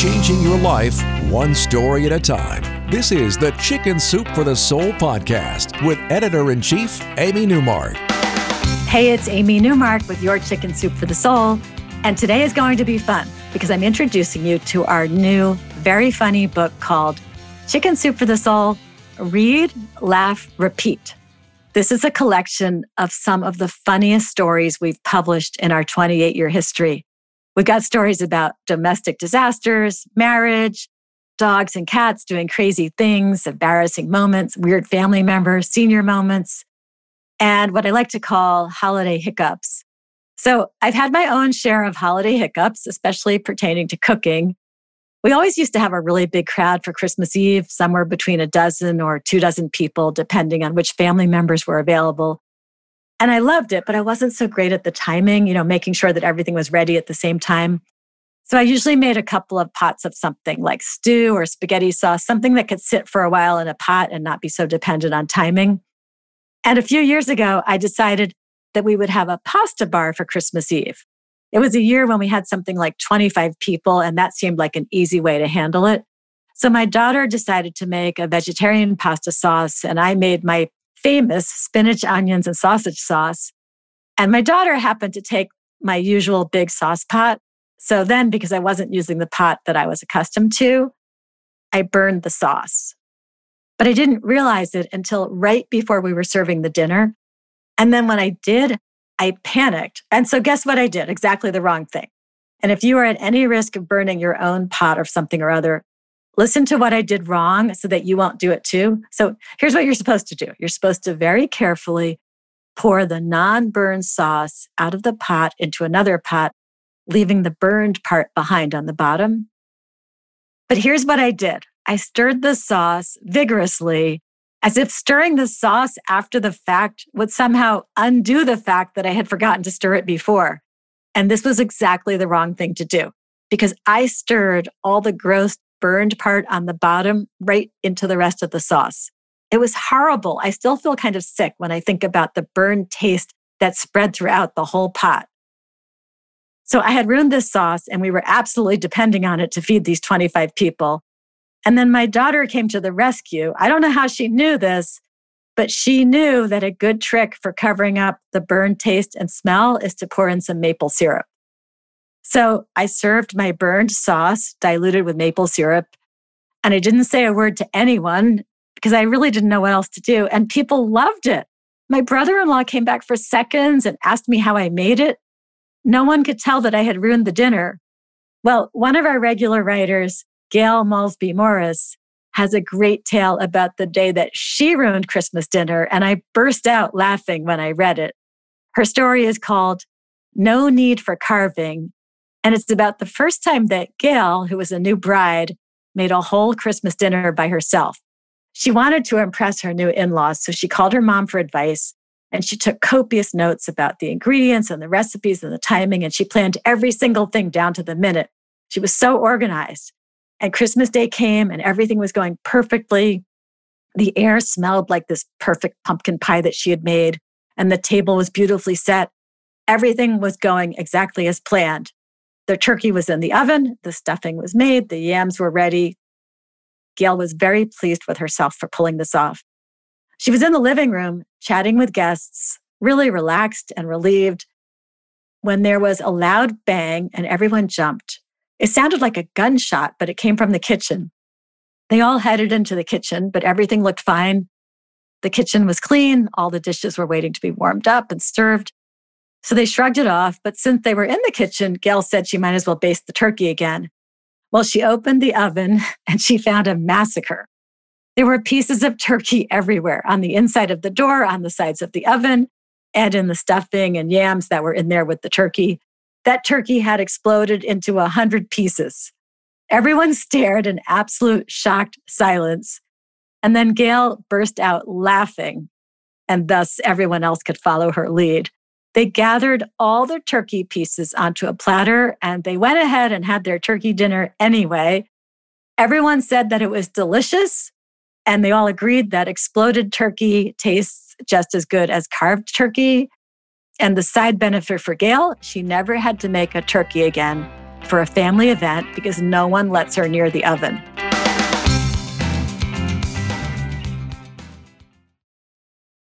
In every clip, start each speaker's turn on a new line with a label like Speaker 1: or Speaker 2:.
Speaker 1: Changing your life one story at a time. This is the Chicken Soup for the Soul podcast with editor in chief, Amy Newmark.
Speaker 2: Hey, it's Amy Newmark with your Chicken Soup for the Soul. And today is going to be fun because I'm introducing you to our new, very funny book called Chicken Soup for the Soul Read, Laugh, Repeat. This is a collection of some of the funniest stories we've published in our 28 year history. We've got stories about domestic disasters, marriage, dogs and cats doing crazy things, embarrassing moments, weird family members, senior moments, and what I like to call holiday hiccups. So I've had my own share of holiday hiccups, especially pertaining to cooking. We always used to have a really big crowd for Christmas Eve, somewhere between a dozen or two dozen people, depending on which family members were available. And I loved it, but I wasn't so great at the timing, you know, making sure that everything was ready at the same time. So I usually made a couple of pots of something like stew or spaghetti sauce, something that could sit for a while in a pot and not be so dependent on timing. And a few years ago, I decided that we would have a pasta bar for Christmas Eve. It was a year when we had something like 25 people, and that seemed like an easy way to handle it. So my daughter decided to make a vegetarian pasta sauce, and I made my famous spinach, onions, and sausage sauce. And my daughter happened to take my usual big sauce pot. So then, because I wasn't using the pot that I was accustomed to, I burned the sauce. But I didn't realize it until right before we were serving the dinner. And then when I did, I panicked. And so, guess what I did? Exactly the wrong thing. And if you are at any risk of burning your own pot or something or other, listen to what I did wrong so that you won't do it too. So, here's what you're supposed to do you're supposed to very carefully pour the non burned sauce out of the pot into another pot, leaving the burned part behind on the bottom. But here's what I did I stirred the sauce vigorously as if stirring the sauce after the fact would somehow undo the fact that I had forgotten to stir it before. And this was exactly the wrong thing to do because I stirred all the gross burned part on the bottom right into the rest of the sauce. It was horrible. I still feel kind of sick when I think about the burned taste that spread throughout the whole pot. So I had ruined this sauce and we were absolutely depending on it to feed these 25 people. And then my daughter came to the rescue. I don't know how she knew this, but she knew that a good trick for covering up the burn taste and smell is to pour in some maple syrup. So I served my burned sauce diluted with maple syrup. And I didn't say a word to anyone because I really didn't know what else to do. And people loved it. My brother in law came back for seconds and asked me how I made it. No one could tell that I had ruined the dinner. Well, one of our regular writers Gail Molsbee Morris has a great tale about the day that she ruined Christmas dinner, and I burst out laughing when I read it. Her story is called No Need for Carving, and it's about the first time that Gail, who was a new bride, made a whole Christmas dinner by herself. She wanted to impress her new in laws, so she called her mom for advice and she took copious notes about the ingredients and the recipes and the timing, and she planned every single thing down to the minute. She was so organized. And Christmas Day came and everything was going perfectly. The air smelled like this perfect pumpkin pie that she had made, and the table was beautifully set. Everything was going exactly as planned. The turkey was in the oven, the stuffing was made, the yams were ready. Gail was very pleased with herself for pulling this off. She was in the living room chatting with guests, really relaxed and relieved, when there was a loud bang and everyone jumped. It sounded like a gunshot, but it came from the kitchen. They all headed into the kitchen, but everything looked fine. The kitchen was clean. All the dishes were waiting to be warmed up and served. So they shrugged it off. But since they were in the kitchen, Gail said she might as well baste the turkey again. Well, she opened the oven and she found a massacre. There were pieces of turkey everywhere on the inside of the door, on the sides of the oven, and in the stuffing and yams that were in there with the turkey. That turkey had exploded into a hundred pieces. Everyone stared in absolute shocked silence. And then Gail burst out laughing, and thus everyone else could follow her lead. They gathered all the turkey pieces onto a platter and they went ahead and had their turkey dinner anyway. Everyone said that it was delicious, and they all agreed that exploded turkey tastes just as good as carved turkey. And the side benefit for Gail, she never had to make a turkey again for a family event because no one lets her near the oven.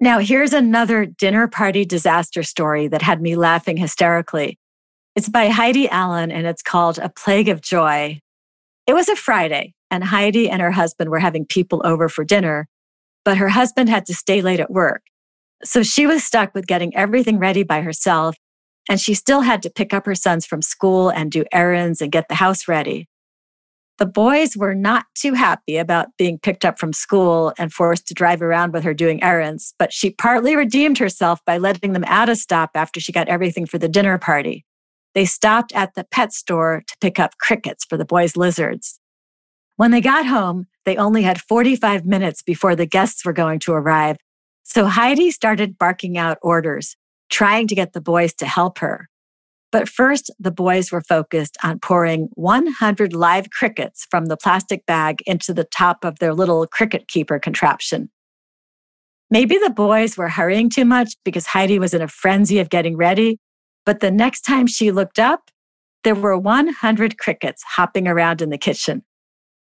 Speaker 2: Now, here's another dinner party disaster story that had me laughing hysterically. It's by Heidi Allen and it's called A Plague of Joy. It was a Friday, and Heidi and her husband were having people over for dinner, but her husband had to stay late at work. So she was stuck with getting everything ready by herself, and she still had to pick up her sons from school and do errands and get the house ready. The boys were not too happy about being picked up from school and forced to drive around with her doing errands, but she partly redeemed herself by letting them add a stop after she got everything for the dinner party. They stopped at the pet store to pick up crickets for the boys' lizards. When they got home, they only had 45 minutes before the guests were going to arrive. So Heidi started barking out orders, trying to get the boys to help her. But first, the boys were focused on pouring 100 live crickets from the plastic bag into the top of their little cricket keeper contraption. Maybe the boys were hurrying too much because Heidi was in a frenzy of getting ready. But the next time she looked up, there were 100 crickets hopping around in the kitchen.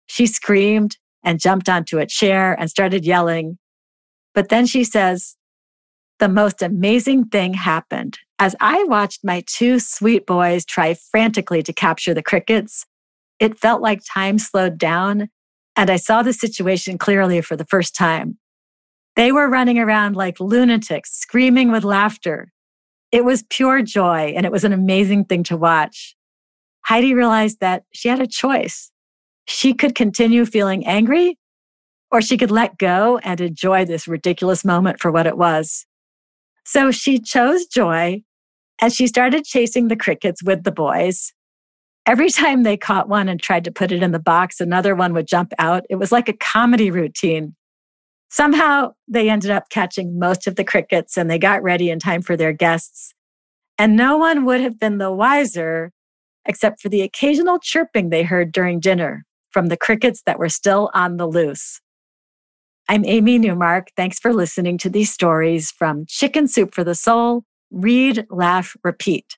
Speaker 2: She screamed and jumped onto a chair and started yelling. But then she says, the most amazing thing happened. As I watched my two sweet boys try frantically to capture the crickets, it felt like time slowed down and I saw the situation clearly for the first time. They were running around like lunatics, screaming with laughter. It was pure joy and it was an amazing thing to watch. Heidi realized that she had a choice. She could continue feeling angry or she could let go and enjoy this ridiculous moment for what it was. So she chose joy and she started chasing the crickets with the boys. Every time they caught one and tried to put it in the box, another one would jump out. It was like a comedy routine. Somehow they ended up catching most of the crickets and they got ready in time for their guests. And no one would have been the wiser except for the occasional chirping they heard during dinner from the crickets that were still on the loose. I'm Amy Newmark. Thanks for listening to these stories from Chicken Soup for the Soul. Read, laugh, repeat.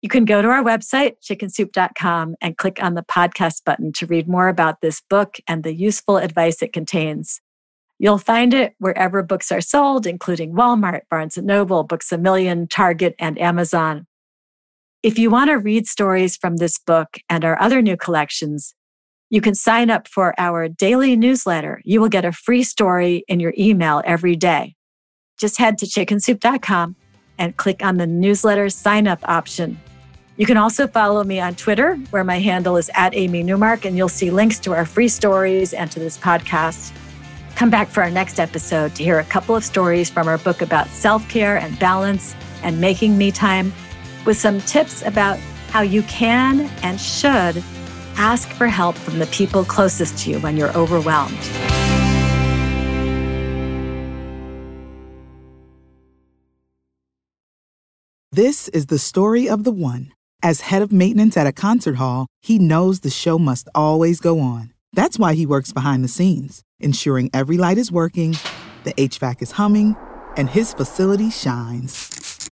Speaker 2: You can go to our website, chickensoup.com, and click on the podcast button to read more about this book and the useful advice it contains. You'll find it wherever books are sold, including Walmart, Barnes & Noble, Books A Million, Target, and Amazon. If you want to read stories from this book and our other new collections, you can sign up for our daily newsletter. You will get a free story in your email every day. Just head to chickensoup.com and click on the newsletter sign up option. You can also follow me on Twitter, where my handle is at Amy Newmark, and you'll see links to our free stories and to this podcast. Come back for our next episode to hear a couple of stories from our book about self care and balance and making me time with some tips about how you can and should ask for help from the people closest to you when you're overwhelmed.
Speaker 3: This is the story of the one. As head of maintenance at a concert hall, he knows the show must always go on. That's why he works behind the scenes, ensuring every light is working, the HVAC is humming, and his facility shines.